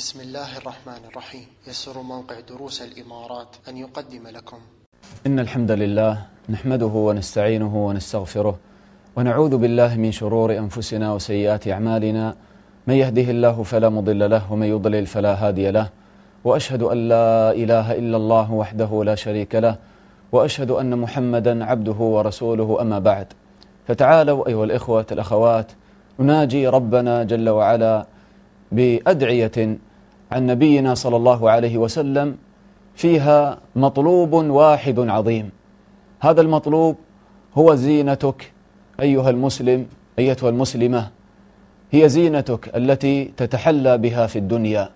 بسم الله الرحمن الرحيم. يسر موقع دروس الإمارات أن يقدم لكم. إن الحمد لله نحمده ونستعينه ونستغفره ونعوذ بالله من شرور أنفسنا وسيئات أعمالنا. من يهده الله فلا مضل له ومن يضلل فلا هادي له. وأشهد أن لا إله إلا الله وحده لا شريك له. وأشهد أن محمدا عبده ورسوله أما بعد. فتعالوا أيها الإخوة الأخوات نناجي ربنا جل وعلا بأدعية عن نبينا صلى الله عليه وسلم فيها مطلوب واحد عظيم. هذا المطلوب هو زينتك أيها المسلم أيتها المسلمة. هي زينتك التي تتحلى بها في الدنيا.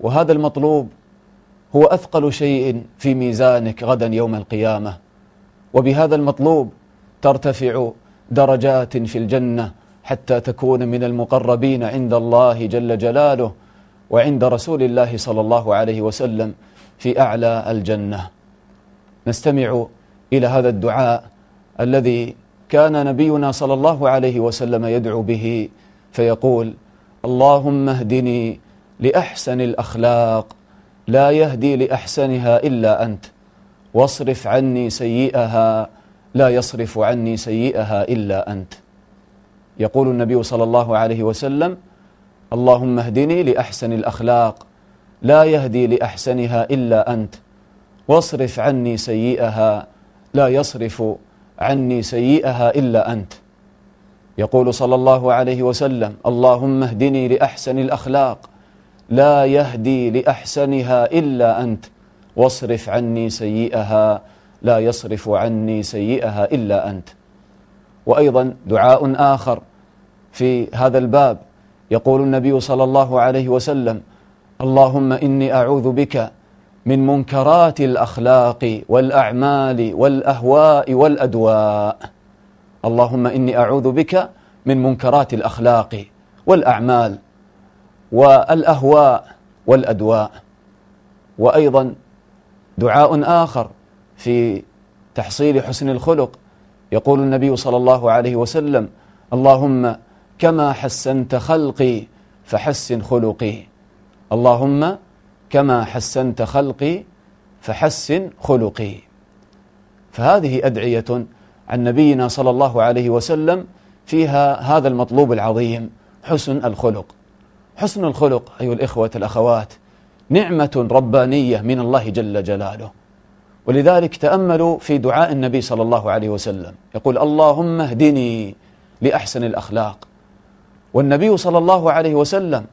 وهذا المطلوب هو أثقل شيء في ميزانك غدا يوم القيامة. وبهذا المطلوب ترتفع درجات في الجنة حتى تكون من المقربين عند الله جل جلاله. وعند رسول الله صلى الله عليه وسلم في أعلى الجنة. نستمع إلى هذا الدعاء الذي كان نبينا صلى الله عليه وسلم يدعو به فيقول اللهم اهدني لأحسن الأخلاق لا يهدي لأحسنها إلا أنت واصرف عني سيئها لا يصرف عني سيئها إلا أنت. يقول النبي صلى الله عليه وسلم اللهم اهدني لأحسن الأخلاق لا يهدي لأحسنها إلا أنت. واصرف عني سيئها لا يصرف عني سيئها إلا أنت. يقول صلى الله عليه وسلم اللهم اهدني لأحسن الأخلاق لا يهدي لأحسنها إلا أنت. واصرف عني سيئها لا يصرف عني سيئها إلا أنت. وأيضا دعاء آخر في هذا الباب. يقول النبي صلى الله عليه وسلم اللهم إني أعوذ بك من منكرات الأخلاق والأعمال والأهواء والأدواء. اللهم إني أعوذ بك من منكرات الأخلاق والأعمال والأهواء والأدواء. وأيضا دعاء آخر في تحصيل حسن الخلق يقول النبي صلى الله عليه وسلم اللهم كما حسنت خلقي فحسن خلقي. اللهم كما حسنت خلقي فحسن خلقي. فهذه أدعية عن نبينا صلى الله عليه وسلم فيها هذا المطلوب العظيم حسن الخلق. حسن الخلق أيها الإخوة الأخوات نعمة ربانية من الله جل جلاله. ولذلك تأملوا في دعاء النبي صلى الله عليه وسلم. يقول اللهم اهدني لأحسن الأخلاق والنبي صلى الله عليه وسلم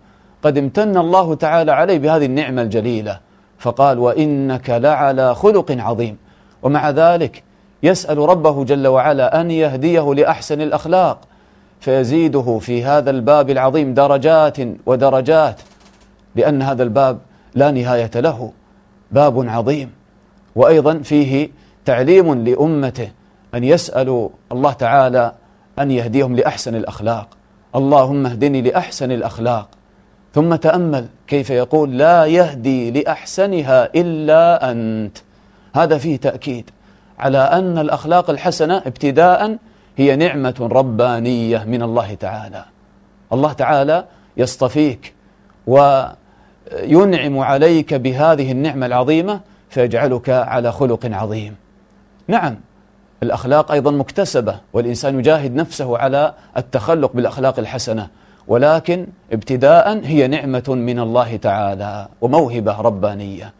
قد امتن الله تعالى عليه بهذه النعمة الجليلة. فقال وإنك لعلى خلق عظيم. ومع ذلك يسأل ربه جل وعلا أن يهديه لأحسن الأخلاق فيزيده في هذا الباب العظيم درجات ودرجات لأن هذا الباب لا نهاية له باب عظيم. وأيضا فيه تعليم لأمته أن يسألوا الله تعالى أن يهديهم لأحسن الأخلاق. اللهم اهدني لأحسن الأخلاق. ثم تأمل كيف يقول لا يهدي لأحسنها إلا أنت. هذا فيه تأكيد على أن الأخلاق الحسنة ابتداء هي نعمة ربانية من الله تعالى. الله تعالى يصطفيك وينعم عليك بهذه النعمة العظيمة فيجعلك على خلق عظيم. نعم الأخلاق أيضا مكتسبة والإنسان يجاهد نفسه على التخلق بالأخلاق الحسنة. ولكن ابتداء هي نعمة من الله تعالى وموهبة ربانية.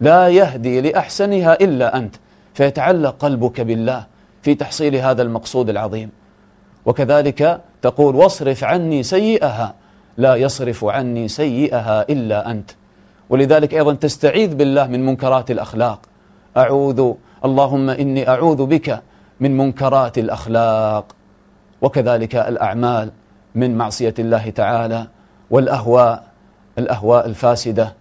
لا يهدي لأحسنها إلا أنت فيتعلق قلبك بالله في تحصيل هذا المقصود العظيم. وكذلك تقول واصرف عني سيئها لا يصرف عني سيئها إلا أنت. ولذلك أيضا تستعيذ بالله من منكرات الأخلاق. أعوذ اللهم إني أعوذ بك من منكرات الأخلاق وكذلك الأعمال من معصية الله تعالى والأهواء الأهواء الفاسدة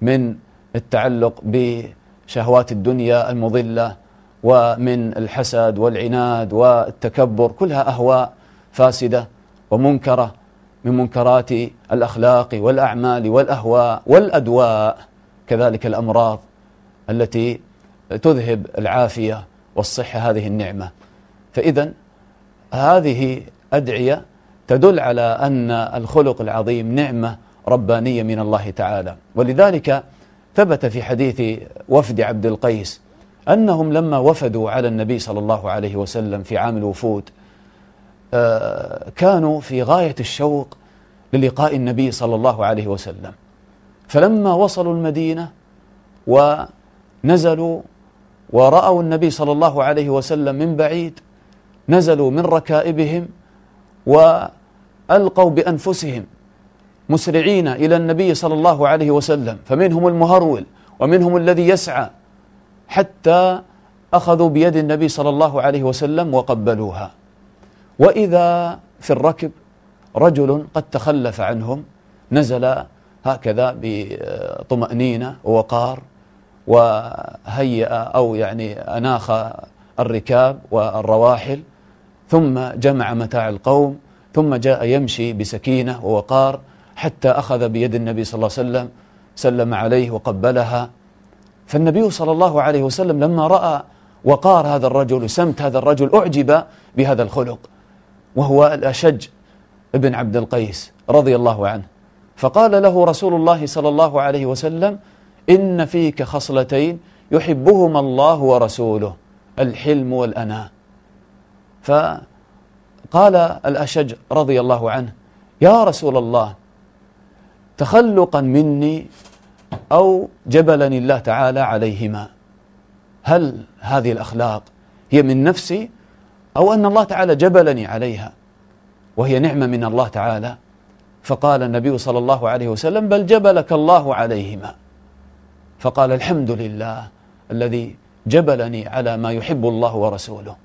من التعلق بشهوات الدنيا المضلة ومن الحسد والعناد والتكبر كلها أهواء فاسدة ومنكرة من منكرات الأخلاق والأعمال والأهواء والأدواء كذلك الأمراض التي تذهب العافية والصحة هذه النعمة. فإذا هذه أدعية تدل على أن الخلق العظيم نعمة ربانية من الله تعالى. ولذلك ثبت في حديث وفد عبد القيس أنهم لما وفدوا على النبي صلى الله عليه وسلم في عام الوفود آه، كانوا في غاية الشوق للقاء النبي صلى الله عليه وسلم. فلما وصلوا المدينة ونزلوا ورأوا النبي صلى الله عليه وسلم من بعيد نزلوا من ركائبهم وألقوا بأنفسهم مسرعين إلى النبي صلى الله عليه وسلم فمنهم المهرول ومنهم الذي يسعى حتى أخذوا بيد النبي صلى الله عليه وسلم وقبلوها. وإذا في الركب رجل قد تخلف عنهم نزل هكذا بطمأنينة ووقار وهيأ أو يعني أناخ الركاب والرواحل ثم جمع متاع القوم ثم جاء يمشي بسكينة ووقار حتى أخذ بيد النبي صلى الله عليه وسلم سلم عليه وقبلها. فالنبي صلى الله عليه وسلم لما رأى وقار هذا الرجل وسمت هذا الرجل أعجب بهذا الخلق وهو الأشج ابن عبد القيس رضي الله عنه. فقال له رسول الله صلى الله عليه وسلم إن فيك خصلتين يحبهما الله ورسوله الحلم والأناة فقال الأشج رضي الله عنه يا رسول الله تخلقا مني أو جبلني الله تعالى عليهما هل هذه الأخلاق هي من نفسي أو أن الله تعالى جبلني عليها؟ وهي نعمة من الله تعالى. فقال النبي صلى الله عليه وسلم بل جبلك الله عليهما. فقال الحمد لله الذي جبلني على ما يحب الله ورسوله.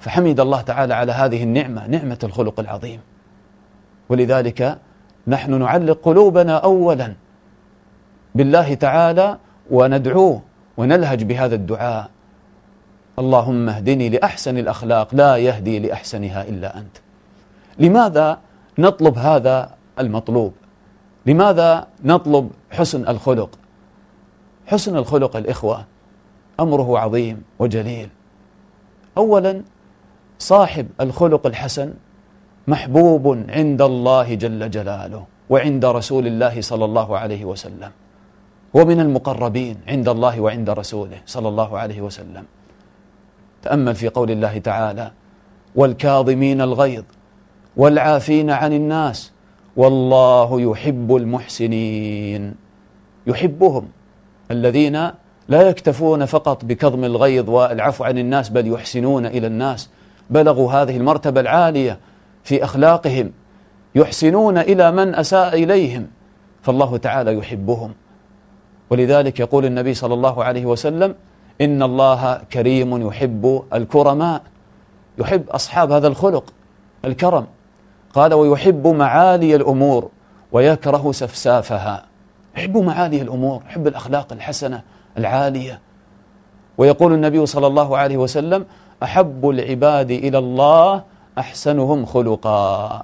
فحمد الله تعالى على هذه النعمة نعمة الخلق العظيم. ولذلك نحن نعلق قلوبنا أولا بالله تعالى وندعوه ونلهج بهذا الدعاء. اللهم اهدني لأحسن الأخلاق لا يهدي لأحسنها إلا أنت. لماذا نطلب هذا المطلوب؟ لماذا نطلب حسن الخلق؟ حسن الخلق الإخوة أمره عظيم وجليل. أولا صاحب الخلق الحسن محبوب عند الله جل جلاله وعند رسول الله صلى الله عليه وسلم ومن المقربين عند الله وعند رسوله صلى الله عليه وسلم. تأمل في قول الله تعالى والكاظمين الغيظ والعافين عن الناس والله يحب المحسنين. يحبهم. الذين لا يكتفون فقط بكظم الغيظ والعفو عن الناس بل يحسنون إلى الناس. بلغوا هذه المرتبة العالية في أخلاقهم يحسنون إلى من أساء إليهم فالله تعالى يحبهم. ولذلك يقول النبي صلى الله عليه وسلم إن الله كريم يحب الكرماء يحب أصحاب هذا الخلق الكرم. قال ويحب معالي الأمور ويكره سفسافها. يحب معالي الأمور يحب الأخلاق الحسنة العالية. ويقول النبي صلى الله عليه وسلم أحب العباد إلى الله أحسنهم خلقا.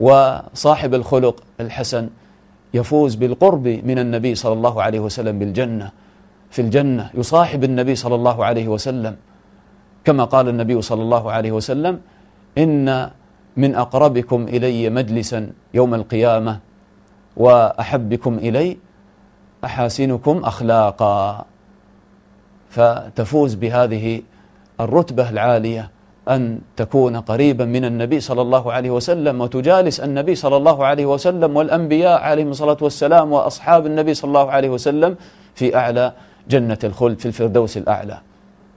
وصاحب الخلق الحسن يفوز بالقرب من النبي صلى الله عليه وسلم بالجنة. في الجنة يصاحب النبي صلى الله عليه وسلم. كما قال النبي صلى الله عليه وسلم إن من أقربكم إلي مجلسا يوم القيامة وأحبكم إلي أحاسنكم أخلاقا. فتفوز بهذه الرتبة العالية أن تكون قريبا من النبي صلى الله عليه وسلم وتجالس النبي صلى الله عليه وسلم والأنبياء عليهم الصلاة والسلام وأصحاب النبي صلى الله عليه وسلم في أعلى جنة الخلد في الفردوس الأعلى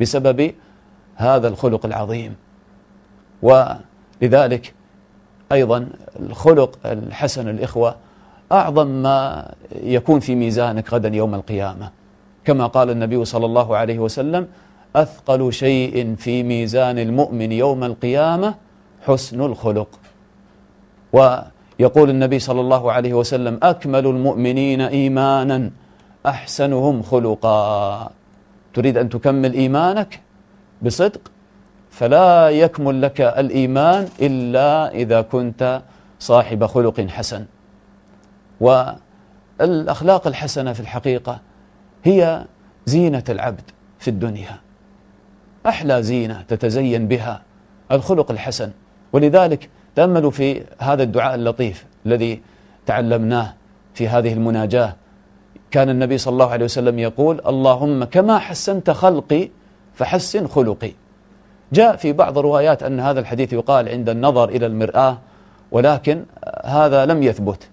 بسبب هذا الخلق العظيم. ولذلك أيضا الخلق الحسن الإخوة أعظم ما يكون في ميزانك غدا يوم القيامة. كما قال النبي صلى الله عليه وسلم أثقل شيء في ميزان المؤمن يوم القيامة حسن الخلق. ويقول النبي صلى الله عليه وسلم أكمل المؤمنين إيمانا أحسنهم خلقا. تريد أن تكمل إيمانك بصدق؟ فلا يكمل لك الإيمان إلا إذا كنت صاحب خلق حسن. والأخلاق الحسنة في الحقيقة هي زينة العبد في الدنيا. أحلى زينة تتزين بها الخلق الحسن. ولذلك تأملوا في هذا الدعاء اللطيف الذي تعلمناه في هذه المناجاة. كان النبي صلى الله عليه وسلم يقول اللهم كما حسنت خلقي فحسن خلقي. جاء في بعض الروايات أن هذا الحديث يقال عند النظر إلى المرآة ولكن هذا لم يثبت.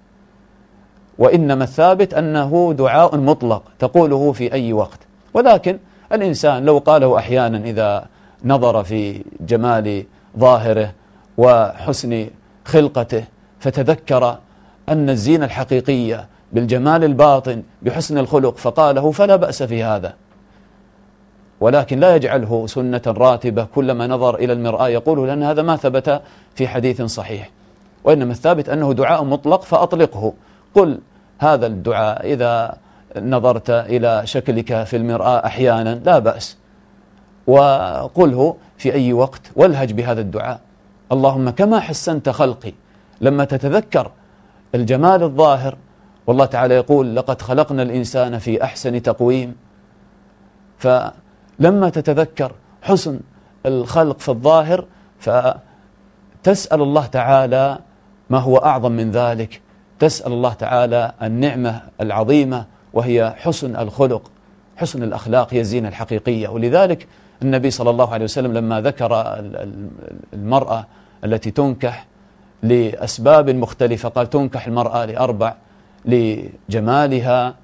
وإنما الثابت أنه دعاء مطلق تقوله في أي وقت. ولكن الإنسان لو قاله أحيانا إذا نظر في جمال ظاهره وحسن خلقته فتذكر أن الزينة الحقيقية بالجمال الباطن بحسن الخلق فقاله فلا بأس في هذا. ولكن لا يجعله سنة راتبة كلما نظر إلى المرآة يقوله لأن هذا ما ثبت في حديث صحيح. وإنما الثابت أنه دعاء مطلق فأطلقه. قل هذا الدعاء إذا نظرت إلى شكلك في المرآة أحيانا لا بأس. وقله في أي وقت والهج بهذا الدعاء. اللهم كما حسنت خلقي لما تتذكر الجمال الظاهر. والله تعالى يقول لقد خلقنا الإنسان في أحسن تقويم. فلما تتذكر حسن الخلق في الظاهر فتسأل الله تعالى ما هو أعظم من ذلك. تسأل الله تعالى النعمة العظيمة وهي حسن الخلق حسن الأخلاق هي الزينة الحقيقية. ولذلك النبي صلى الله عليه وسلم لما ذكر المرأة التي تنكح لأسباب مختلفة قال تنكح المرأة لأربع لجمالها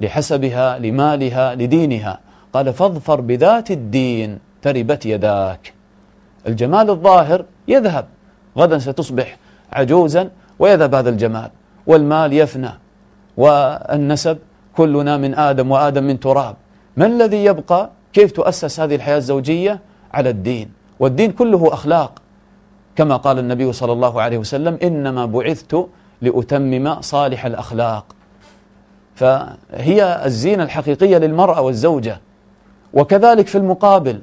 لحسبها لمالها لدينها. قال فاظفر بذات الدين تربت يداك. الجمال الظاهر يذهب غدا ستصبح عجوزا ويذهب هذا الجمال. والمال يفنى والنسب كلنا من آدم وآدم من تراب. ما الذي يبقى؟ كيف تؤسس هذه الحياة الزوجية؟ على الدين. والدين كله أخلاق. كما قال النبي صلى الله عليه وسلم إنما بعثت لأتمم صالح الأخلاق. فهي الزينة الحقيقية للمرأة والزوجة. وكذلك في المقابل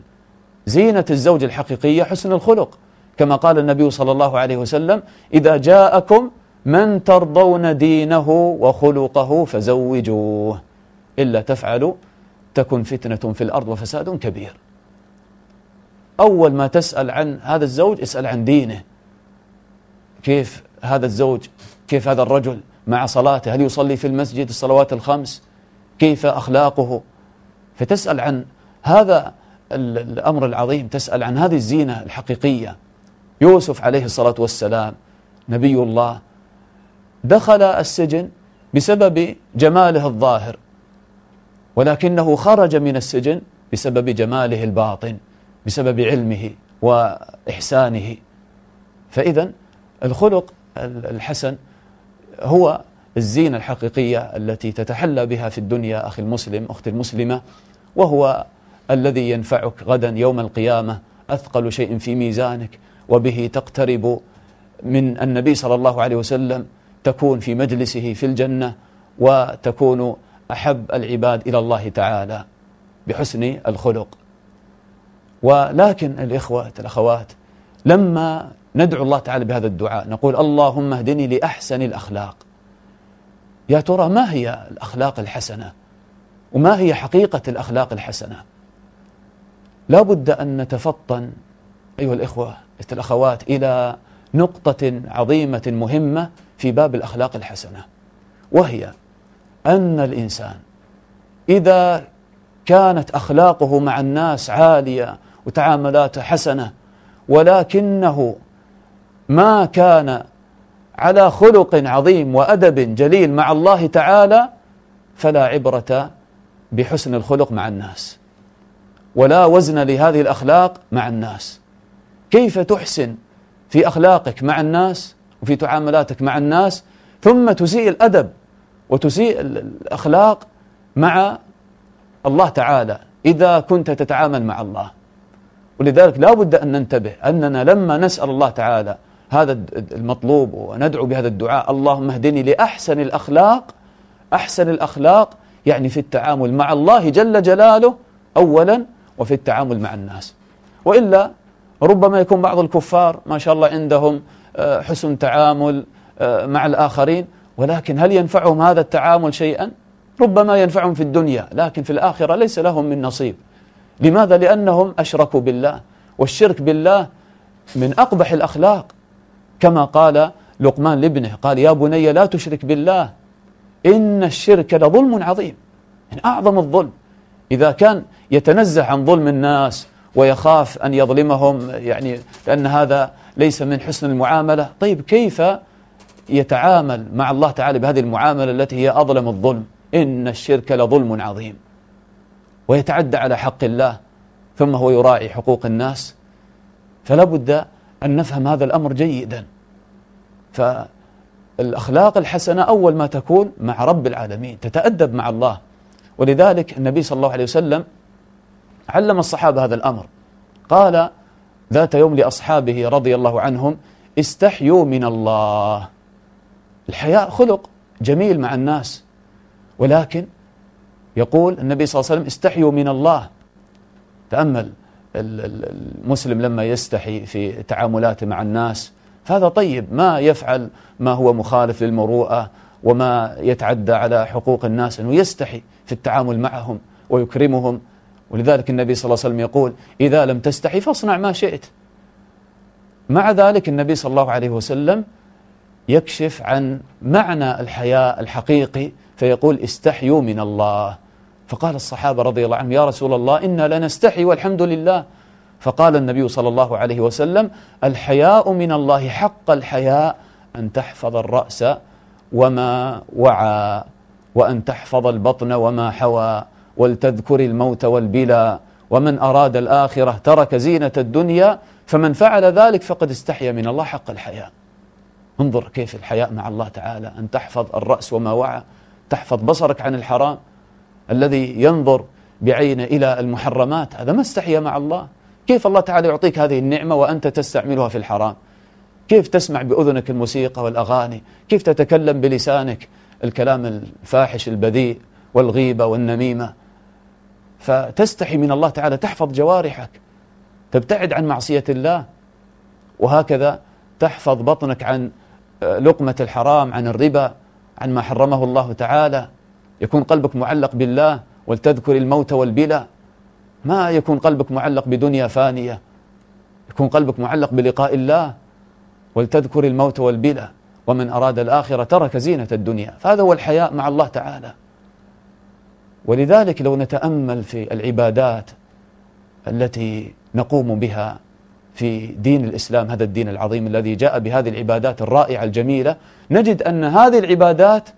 زينة الزوج الحقيقية حسن الخلق. كما قال النبي صلى الله عليه وسلم إذا جاءكم من ترضون دينه وخلقه فزوجوه. إلا تفعلوا تكن فتنة في الأرض وفساد كبير. أول ما تسأل عن هذا الزوج اسأل عن دينه. كيف هذا الزوج؟ كيف هذا الرجل؟ مع صلاته هل يصلي في المسجد الصلوات الخمس؟ كيف أخلاقه؟ فتسأل عن هذا الأمر العظيم. تسأل عن هذه الزينة الحقيقية. يوسف عليه الصلاة والسلام نبي الله دخل السجن بسبب جماله الظاهر ولكنه خرج من السجن بسبب جماله الباطن بسبب علمه وإحسانه. فإذا الخلق الحسن هو الزينة الحقيقية التي تتحلى بها في الدنيا أخي المسلم أختي المسلمة وهو الذي ينفعك غدا يوم القيامة أثقل شيء في ميزانك وبه تقترب من النبي صلى الله عليه وسلم تكون في مجلسه في الجنة وتكون أحب العباد إلى الله تعالى بحسن الخلق. ولكن الإخوة الأخوات لما ندعو الله تعالى بهذا الدعاء نقول اللهم اهدني لأحسن الأخلاق. يا ترى ما هي الأخلاق الحسنة؟ وما هي حقيقة الأخلاق الحسنة؟ لا بد أن نتفطن أيها الإخوة الأخوات إلى نقطة عظيمة مهمة في باب الأخلاق الحسنة وهي أن الإنسان إذا كانت أخلاقه مع الناس عالية وتعاملاته حسنة ولكنه ما كان على خلق عظيم وأدب جليل مع الله تعالى فلا عبرة بحسن الخلق مع الناس ولا وزن لهذه الأخلاق مع الناس. كيف تحسن في أخلاقك مع الناس؟ وفي تعاملاتك مع الناس ثم تسيء الأدب وتسيء الأخلاق مع الله تعالى إذا كنت تتعامل مع الله. ولذلك لا بد أن ننتبه أننا لما نسأل الله تعالى هذا المطلوب وندعو بهذا الدعاء اللهم اهدني لأحسن الأخلاق. أحسن الأخلاق يعني في التعامل مع الله جل جلاله أولا وفي التعامل مع الناس. وإلا ربما يكون بعض الكفار ما شاء الله عندهم حسن تعامل آه، مع الآخرين. ولكن هل ينفعهم هذا التعامل شيئا؟ ربما ينفعهم في الدنيا لكن في الآخرة ليس لهم من نصيب. لماذا؟ لأنهم أشركوا بالله. والشرك بالله من أقبح الأخلاق. كما قال لقمان لابنه قال يا بني لا تشرك بالله إن الشرك لظلم عظيم. يعني أعظم الظلم. إذا كان يتنزه عن ظلم الناس ويخاف أن يظلمهم يعني لأن هذا ليس من حسن المعاملة. طيب كيف يتعامل مع الله تعالى بهذه المعاملة التي هي أظلم الظلم؟ إن الشرك لظلم عظيم. ويتعدى على حق الله ثم هو يراعي حقوق الناس. فلا بد أن نفهم هذا الأمر جيدا. فالأخلاق الحسنة أول ما تكون مع رب العالمين تتأدب مع الله. ولذلك النبي صلى الله عليه وسلم علم الصحابة هذا الأمر. قال ذات يوم لأصحابه رضي الله عنهم استحيوا من الله. الحياء خلق جميل مع الناس ولكن يقول النبي صلى الله عليه وسلم استحيوا من الله. تأمل المسلم لما يستحي في تعاملاته مع الناس فهذا طيب ما يفعل ما هو مخالف للمروءة وما يتعدى على حقوق الناس أنه يستحي في التعامل معهم ويكرمهم ولذلك النبي صلى الله عليه وسلم يقول إذا لم تستحي فاصنع ما شئت. مع ذلك النبي صلى الله عليه وسلم يكشف عن معنى الحياء الحقيقي فيقول استحيوا من الله. فقال الصحابة رضي الله عنهم يا رسول الله إنا لنستحي والحمد لله. فقال النبي صلى الله عليه وسلم الحياء من الله حق الحياء أن تحفظ الرأس وما وعى وأن تحفظ البطن وما حوى. ولتذكر الموت والبلا ومن أراد الآخرة ترك زينة الدنيا فمن فعل ذلك فقد استحيا من الله حق الحياء انظر كيف الحياء مع الله تعالى أن تحفظ الرأس وما وعى تحفظ بصرك عن الحرام الذي ينظر بعينه إلى المحرمات هذا ما استحيا مع الله. كيف الله تعالى يعطيك هذه النعمة وأنت تستعملها في الحرام؟ كيف تسمع بأذنك الموسيقى والأغاني؟ كيف تتكلم بلسانك؟ الكلام الفاحش البذيء والغيبة والنميمة فتستحي من الله تعالى تحفظ جوارحك تبتعد عن معصية الله وهكذا تحفظ بطنك عن آه، لقمة الحرام عن الربا عن ما حرمه الله تعالى. يكون قلبك معلق بالله ولتذكر الموت والبلا. ما يكون قلبك معلق بدنيا فانية. يكون قلبك معلق بلقاء الله ولتذكر الموت والبلا. ومن أراد الآخرة ترك زينة الدنيا. فهذا هو الحياء مع الله تعالى. ولذلك لو نتأمل في العبادات التي نقوم بها في دين الإسلام هذا الدين العظيم الذي جاء بهذه العبادات الرائعة الجميلة نجد أن هذه العبادات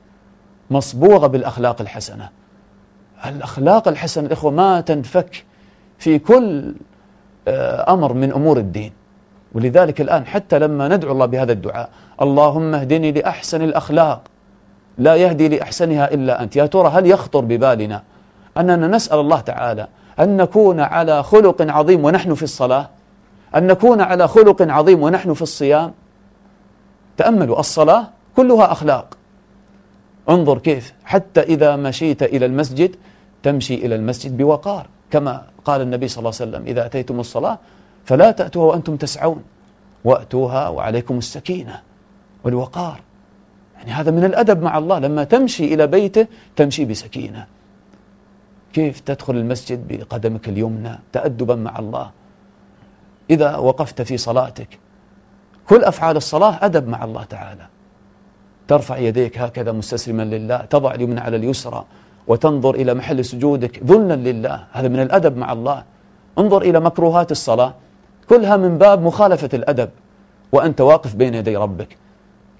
مصبوغة بالأخلاق الحسنة. الأخلاق الحسنة الإخوة ما تنفك في كل آه، أمر من أمور الدين. ولذلك الآن حتى لما ندعو الله بهذا الدعاء اللهم اهدني لأحسن الأخلاق. لا يهدي لأحسنها إلا أنت. يا ترى هل يخطر ببالنا أننا نسأل الله تعالى أن نكون على خلق عظيم ونحن في الصلاة؟ أن نكون على خلق عظيم ونحن في الصيام؟ تأملوا الصلاة كلها أخلاق. انظر كيف حتى إذا مشيت إلى المسجد تمشي إلى المسجد بوقار كما قال النبي صلى الله عليه وسلم إذا أتيتم الصلاة فلا تأتوها وأنتم تسعون وأتوها وعليكم السكينة والوقار. يعني هذا من الأدب مع الله. لما تمشي إلى بيته تمشي بسكينة. كيف تدخل المسجد بقدمك اليمنى تأدبا مع الله؟ إذا وقفت في صلاتك. كل أفعال الصلاة أدب مع الله تعالى. ترفع يديك هكذا مستسلما لله تضع اليمنى على اليسرى وتنظر إلى محل سجودك ذلا لله. هذا من الأدب مع الله. انظر إلى مكروهات الصلاة. كلها من باب مخالفة الأدب. وأنت واقف بين يدي ربك.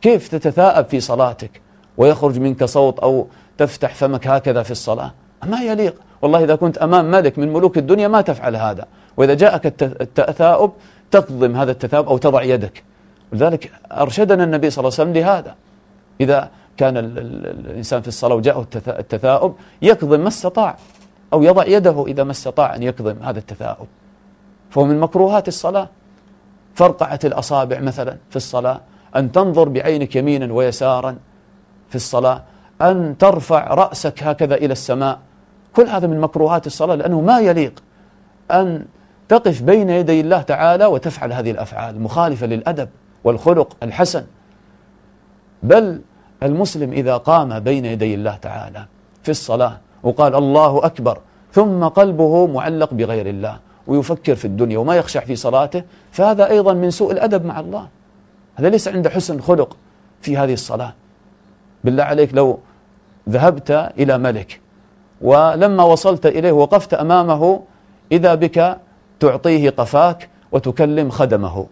كيف تتثاءب في صلاتك ويخرج منك صوت أو تفتح فمك هكذا في الصلاة؟ ما يليق والله إذا كنت أمام ملك من ملوك الدنيا ما تفعل هذا. وإذا جاءك التثاؤب تقضم هذا التثاؤب أو تضع يدك. ولذلك أرشدنا النبي صلى الله عليه وسلم لهذا. إذا كان الإنسان في الصلاة وجاءه التثاؤب يكظم ما استطاع. أو يضع يده إذا ما استطاع أن يكظم هذا التثاؤب. فهو من مكروهات الصلاة. فرقعة الأصابع مثلا في الصلاة. أن تنظر بعينك يمينا ويسارا في الصلاة أن ترفع رأسك هكذا إلى السماء. كل هذا من مكروهات الصلاة لأنه ما يليق أن تقف بين يدي الله تعالى وتفعل هذه الأفعال مخالفة للأدب والخلق الحسن. بل المسلم إذا قام بين يدي الله تعالى في الصلاة وقال الله أكبر ثم قلبه معلق بغير الله ويفكر في الدنيا وما يخشع في صلاته فهذا أيضا من سوء الأدب مع الله. هذا ليس عنده حسن خلق في هذه الصلاة. بالله عليك لو ذهبت إلى ملك ولما وصلت إليه وقفت أمامه إذا بك تعطيه قفاك وتكلم خدمه.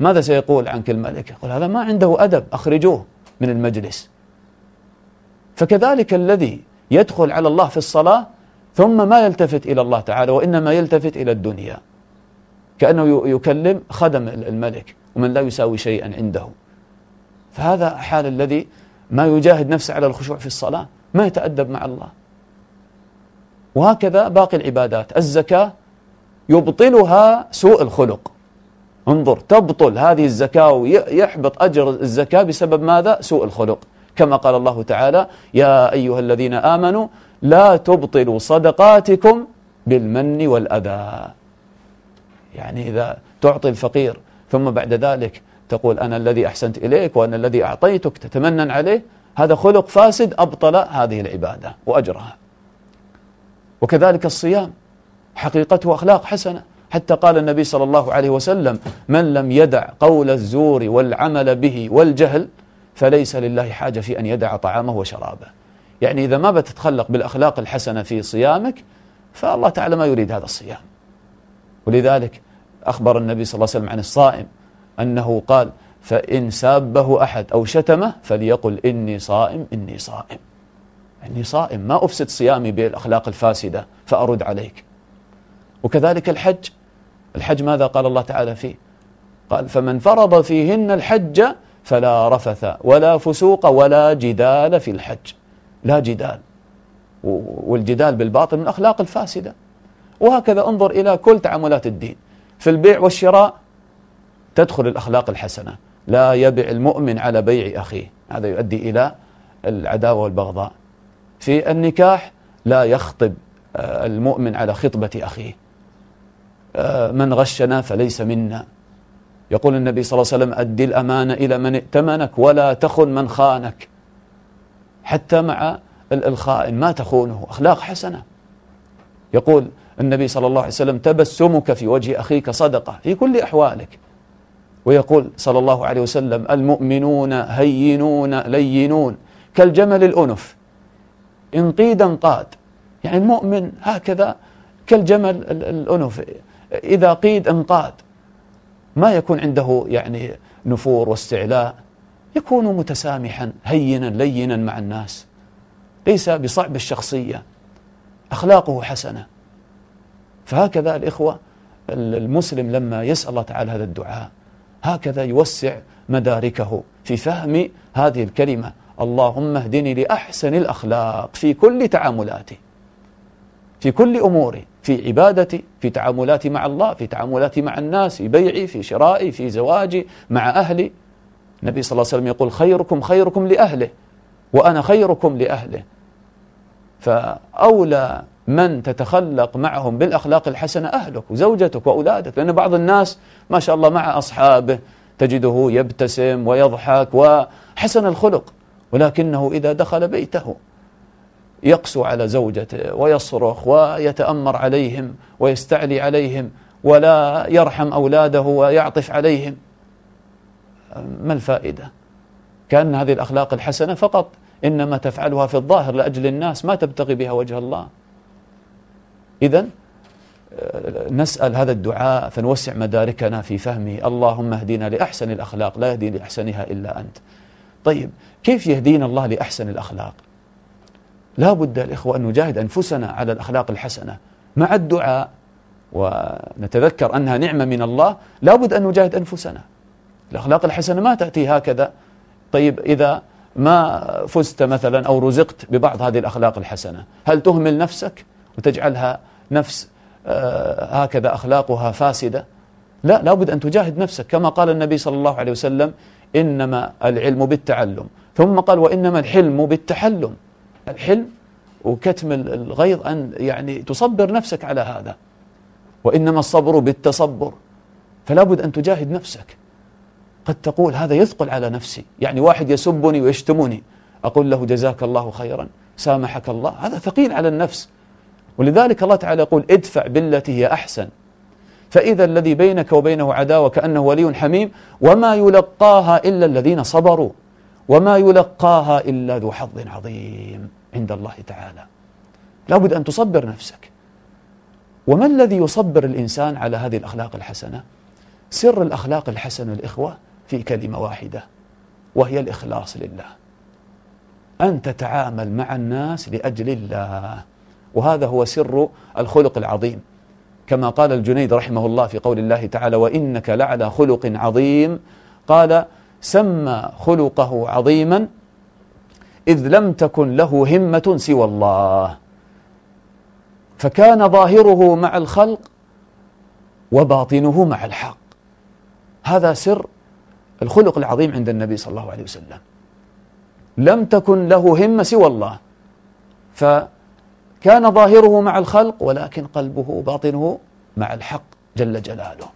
ماذا سيقول عنك الملك؟ يقول هذا ما عنده أدب أخرجوه من المجلس. فكذلك الذي يدخل على الله في الصلاة ثم ما يلتفت إلى الله تعالى وإنما يلتفت إلى الدنيا. كأنه يكلم خدم الملك. ومن لا يساوي شيئا عنده. فهذا حال الذي ما يجاهد نفسه على الخشوع في الصلاة ما يتأدب مع الله. وهكذا باقي العبادات. الزكاة يبطلها سوء الخلق. انظر تبطل هذه الزكاة ويحبط أجر الزكاة بسبب ماذا؟ سوء الخلق. كما قال الله تعالى يا أيها الذين آمنوا لا تبطلوا صدقاتكم بالمن والأذى. يعني إذا تعطي الفقير ثم بعد ذلك تقول أنا الذي أحسنت إليك وأنا الذي أعطيتك تتمنن عليه. هذا خلق فاسد أبطل هذه العبادة وأجرها. وكذلك الصيام حقيقته أخلاق حسنة. حتى قال النبي صلى الله عليه وسلم من لم يدع قول الزور والعمل به والجهل فليس لله حاجة في أن يدع طعامه وشرابه. يعني إذا ما بتتخلق بالأخلاق الحسنة في صيامك فالله تعالى ما يريد هذا الصيام. ولذلك أخبر النبي صلى الله عليه وسلم عن الصائم أنه قال فإن سابه أحد أو شتمه فليقل إني صائم إني صائم. إني صائم. ما أفسد صيامي بالأخلاق الفاسدة فأرد عليك. وكذلك الحج. الحج ماذا قال الله تعالى فيه؟ قال فمن فرض فيهن الحج فلا رفث ولا فسوق ولا جدال في الحج. لا جدال. والجدال بالباطل من الأخلاق الفاسدة. وهكذا انظر إلى كل تعاملات الدين. في البيع والشراء تدخل الأخلاق الحسنة. لا يبع المؤمن على بيع أخيه. هذا يؤدي إلى العداوة والبغضاء. في النكاح لا يخطب آه، المؤمن على خطبة أخيه. آه، من غشنا فليس منا. يقول النبي صلى الله عليه وسلم أدي الأمانة إلى من ائتمنك ولا تخن من خانك. حتى مع الخائن ما تخونه. أخلاق حسنة. يقول النبي صلى الله عليه وسلم تبسمك في وجه أخيك صدقة. في كل أحوالك. ويقول صلى الله عليه وسلم المؤمنون هينون لينون. كالجمل الأنف. إن قيد انقاد. يعني المؤمن هكذا كالجمل الأنف. إذا قيد انقاد. ما يكون عنده يعني نفور واستعلاء. يكون متسامحا هينا لينا مع الناس. ليس بصعب الشخصية. أخلاقه حسنة. فهكذا الإخوة المسلم لما يسأل الله تعالى هذا الدعاء هكذا يوسع مداركه في فهم هذه الكلمة اللهم اهدني لأحسن الأخلاق في كل تعاملاتي في كل أموري في عبادتي في تعاملاتي مع الله في تعاملاتي مع الناس في بيعي في شرائي في زواجي مع أهلي. النبي صلى الله عليه وسلم يقول خيركم خيركم لأهله وأنا خيركم لأهله. فأولى من تتخلق معهم بالأخلاق الحسنة أهلك وزوجتك وأولادك لأن بعض الناس ما شاء الله مع أصحابه تجده يبتسم ويضحك وحسن الخلق ولكنه إذا دخل بيته يقسو على زوجته ويصرخ ويتأمر عليهم ويستعلي عليهم ولا يرحم أولاده ويعطف عليهم. ما الفائدة؟ كأن هذه الأخلاق الحسنة فقط إنما تفعلها في الظاهر لأجل الناس ما تبتغي بها وجه الله. إذا نسأل هذا الدعاء فنوسع مداركنا في فهمه. اللهم اهدنا لأحسن الأخلاق لا يهدي لأحسنها إلا أنت. طيب كيف يهدينا الله لأحسن الأخلاق؟ لا بد الإخوة أن نجاهد أنفسنا على الأخلاق الحسنة مع الدعاء. ونتذكر أنها نعمة من الله. لا بد أن نجاهد أنفسنا. الأخلاق الحسنة ما تأتي هكذا. طيب إذا ما فزت مثلا أو رزقت ببعض هذه الأخلاق الحسنة. هل تهمل نفسك وتجعلها نفس آه، هكذا أخلاقها فاسدة؟ لا لابد أن تجاهد نفسك. كما قال النبي صلى الله عليه وسلم إنما العلم بالتعلم. ثم قال وإنما الحلم بالتحلم. الحلم وكتم الغيظ أن يعني تصبر نفسك على هذا. وإنما الصبر بالتصبر. فلا بد أن تجاهد نفسك. قد تقول هذا يثقل على نفسي. يعني واحد يسبني ويشتمني. أقول له جزاك الله خيرا سامحك الله. هذا ثقيل على النفس. ولذلك الله تعالى يقول ادفع بالتي هي أحسن. فإذا الذي بينك وبينه عداوة كأنه ولي حميم وما يلقاها إلا الذين صبروا. وما يلقاها إلا ذو حظ عظيم عند الله تعالى. لابد أن تصبر نفسك. وما الذي يصبر الإنسان على هذه الأخلاق الحسنة؟ سر الأخلاق الحسنة الإخوة في كلمة واحدة وهي الإخلاص لله. أن تتعامل مع الناس لأجل الله. وهذا هو سر الخلق العظيم. كما قال الجنيد رحمه الله في قول الله تعالى وإنك لعلى خلق عظيم قال سمى خلقه عظيما إذ لم تكن له همة سوى الله فكان ظاهره مع الخلق وباطنه مع الحق. هذا سر الخلق العظيم عند النبي صلى الله عليه وسلم. لم تكن له همة سوى الله. فكان ظاهره مع الخلق ولكن قلبه وباطنه مع الحق جل جلاله.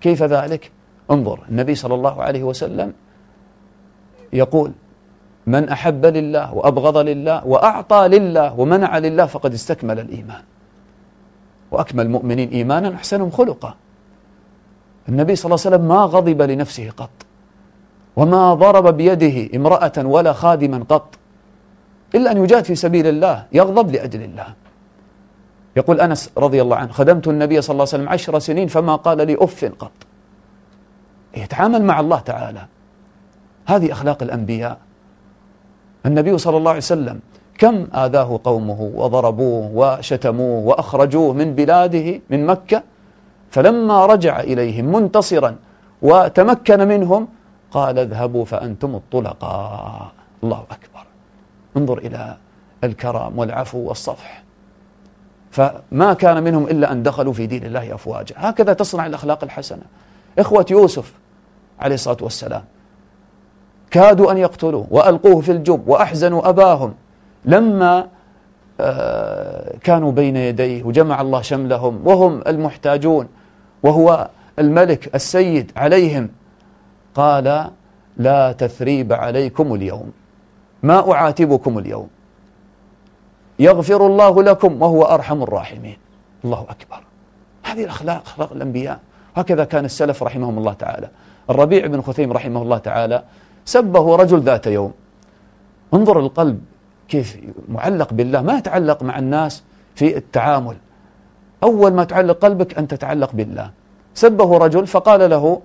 كيف ذلك؟ انظر النبي صلى الله عليه وسلم يقول من أحب لله وأبغض لله وأعطى لله ومنع لله فقد استكمل الإيمان. وأكمل المؤمنين إيمانا أحسنهم خلقا. النبي صلى الله عليه وسلم ما غضب لنفسه قط. وما ضرب بيده امرأة ولا خادما قط. إلا أن يجاهد في سبيل الله يغضب لأجل الله. يقول أنس رضي الله عنه خدمت النبي صلى الله عليه وسلم عشر سنين فما قال لي أف قط. يتعامل مع الله تعالى. هذه أخلاق الأنبياء. النبي صلى الله عليه وسلم كم آذاه قومه وضربوه وشتموه وأخرجوه من بلاده من مكة فلما رجع إليهم منتصرا وتمكن منهم قال اذهبوا فأنتم الطلقاء. الله أكبر. انظر إلى الكرم والعفو والصفح. فما كان منهم إلا أن دخلوا في دين الله أفواجا. هكذا تصنع الأخلاق الحسنة. إخوة يوسف عليه الصلاة والسلام كادوا أن يقتلوه وألقوه في الجب وأحزنوا أباهم. لما آه، كانوا بين يديه وجمع الله شملهم وهم المحتاجون وهو الملك السيد عليهم. قال لا تثريب عليكم اليوم ما أعاتبكم اليوم. يغفر الله لكم وهو أرحم الراحمين. الله أكبر. هذه الأخلاق أخلاق الأنبياء. هكذا كان السلف رحمهم الله تعالى. الربيع بن خثيم رحمه الله تعالى سبه رجل ذات يوم. انظر القلب كيف معلق بالله ما يتعلق مع الناس في التعامل. أول ما تعلق قلبك أن تتعلق بالله. سبه رجل فقال له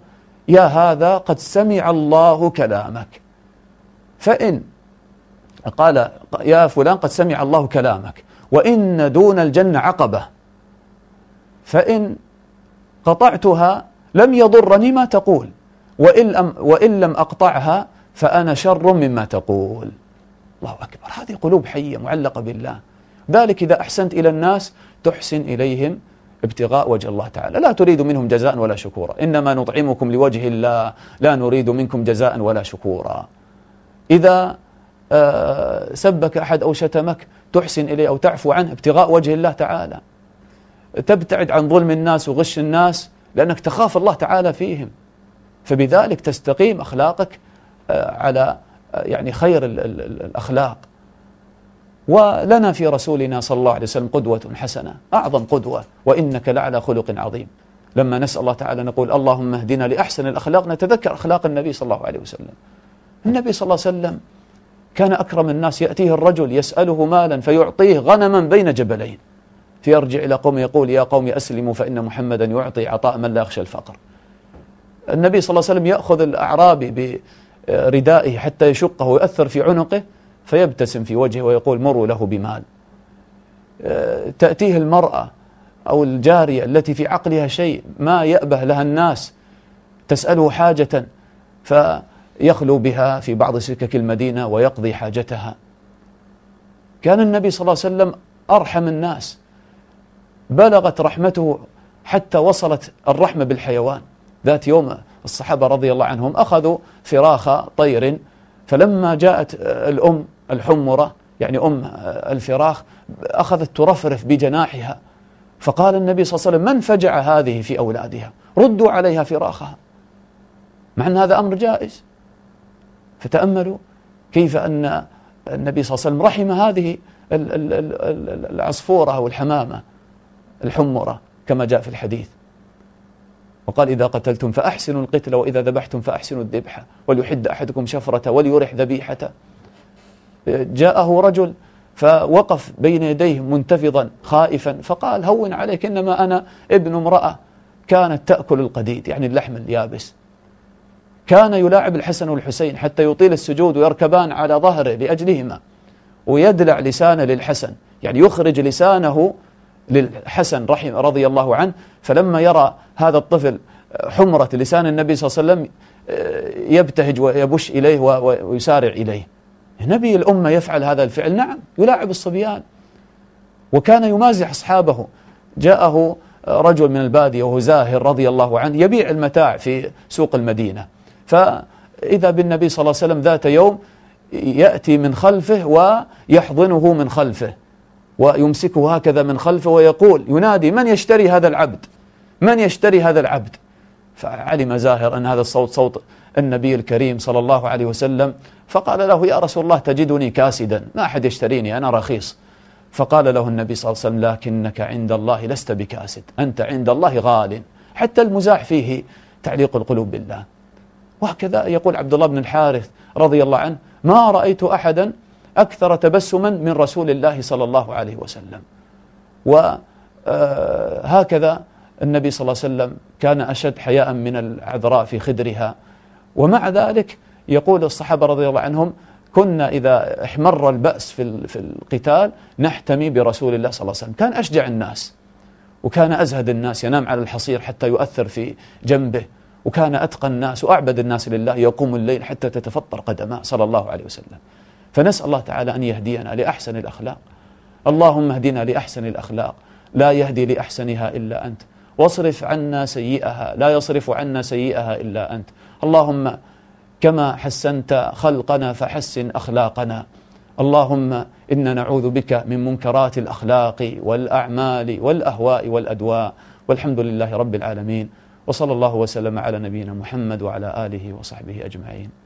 يا هذا قد سمع الله كلامك. فإن قال يا فلان قد سمع الله كلامك وإن دون الجنة عقبة. فإن قطعتها لم يضرني ما تقول وإن لم, وإن لم أقطعها فأنا شر مما تقول. الله أكبر. هذه قلوب حية معلقة بالله. ذلك إذا أحسنت إلى الناس تحسن إليهم ابتغاء وجه الله تعالى. لا تريد منهم جزاء ولا شكورا. إنما نطعمكم لوجه الله. لا نريد منكم جزاء ولا شكورا. إذا آه، سبك أحد أو شتمك تحسن إليه أو تعفو عنه ابتغاء وجه الله تعالى. تبتعد عن ظلم الناس وغش الناس لأنك تخاف الله تعالى فيهم. فبذلك تستقيم أخلاقك آه، على آه، يعني خير الأخلاق. ولنا في رسولنا صلى الله عليه وسلم قدوة حسنة أعظم قدوة وإنك لعلى خلق عظيم. لما نسأل الله تعالى نقول اللهم اهدنا لأحسن الأخلاق نتذكر أخلاق النبي صلى الله عليه وسلم. النبي صلى الله عليه وسلم كان أكرم الناس يأتيه الرجل يسأله مالا فيعطيه غنما بين جبلين. فيرجع إلى قوم يقول يا قوم أسلموا فإن محمدا يعطي عطاء من لا يخشى الفقر. النبي صلى الله عليه وسلم يأخذ الأعرابي بردائه حتى يشقه ويؤثر في عنقه فيبتسم في وجهه ويقول مروا له بمال. تأتيه المرأة أو الجارية التي في عقلها شيء ما يأبه لها الناس تسأله حاجة فيخلو بها في بعض سكك المدينة ويقضي حاجتها. كان النبي صلى الله عليه وسلم أرحم الناس. بلغت رحمته حتى وصلت الرحمة بالحيوان. ذات يوم الصحابة رضي الله عنهم أخذوا فراخ طير فلما جاءت الأم الحمرة يعني أم الفراخ أخذت ترفرف بجناحها فقال النبي صلى الله عليه وسلم من فجع هذه في أولادها؟ ردوا عليها فراخها. مع أن هذا أمر جائز. فتأملوا كيف أن النبي صلى الله عليه وسلم رحم هذه العصفورة أو الحمامة الحمرة كما جاء في الحديث. وقال إذا قتلتم فأحسنوا القتل وإذا ذبحتم فأحسنوا الذبحة وليحد أحدكم شفرة وليرح ذبيحة. جاءه رجل فوقف بين يديه منتفضا خائفا فقال هون عليك إنما أنا ابن امرأة كانت تأكل القديد يعني اللحم اليابس. كان يلاعب الحسن والحسين حتى يطيل السجود ويركبان على ظهره لأجلهما ويدلع لسانه للحسن يعني يخرج لسانه للحسن رحمه رضي الله عنه فلما يرى هذا الطفل حمرة لسان النبي صلى الله عليه وسلم يبتهج ويبش إليه ويسارع إليه. نبي الأمة يفعل هذا الفعل. نعم يلاعب الصبيان. وكان يمازح أصحابه. جاءه رجل من البادية وهو زاهر رضي الله عنه يبيع المتاع في سوق المدينة. فإذا بالنبي صلى الله عليه وسلم ذات يوم يأتي من خلفه ويحضنه من خلفه. ويمسكه هكذا من خلفه ويقول ينادي من يشتري هذا العبد؟ من يشتري هذا العبد؟ فعلم زاهر أن هذا الصوت صوت النبي الكريم صلى الله عليه وسلم فقال له يا رسول الله تجدني كاسدا ما أحد يشتريني أنا رخيص. فقال له النبي صلى الله عليه وسلم لكنك عند الله لست بكاسد أنت عند الله غال. حتى المزاح فيه تعليق القلوب بالله. وهكذا يقول عبد الله بن الحارث رضي الله عنه ما رأيت أحدا أكثر تبسما من رسول الله صلى الله عليه وسلم. وهكذا آه، النبي صلى الله عليه وسلم كان أشد حياء من العذراء في خدرها. ومع ذلك يقول الصحابة رضي الله عنهم كنا إذا احمر البأس في في القتال نحتمي برسول الله صلى الله عليه وسلم. كان أشجع الناس وكان أزهد الناس ينام على الحصير حتى يؤثر في جنبه وكان أتقى الناس وأعبد الناس لله يقوم الليل حتى تتفطر قدماه صلى الله عليه وسلم. فنسأل الله تعالى أن يهدينا لأحسن الأخلاق. اللهم اهدنا لأحسن الأخلاق. لا يهدي لأحسنها إلا أنت. واصرف عنا سيئها. لا يصرف عنا سيئها إلا أنت. اللهم كما حسنت خلقنا فحسن أخلاقنا. اللهم إنا نعوذ بك من منكرات الأخلاق والأعمال والأهواء والأدواء. والحمد لله رب العالمين. وصلى الله وسلم على نبينا محمد وعلى آله وصحبه أجمعين.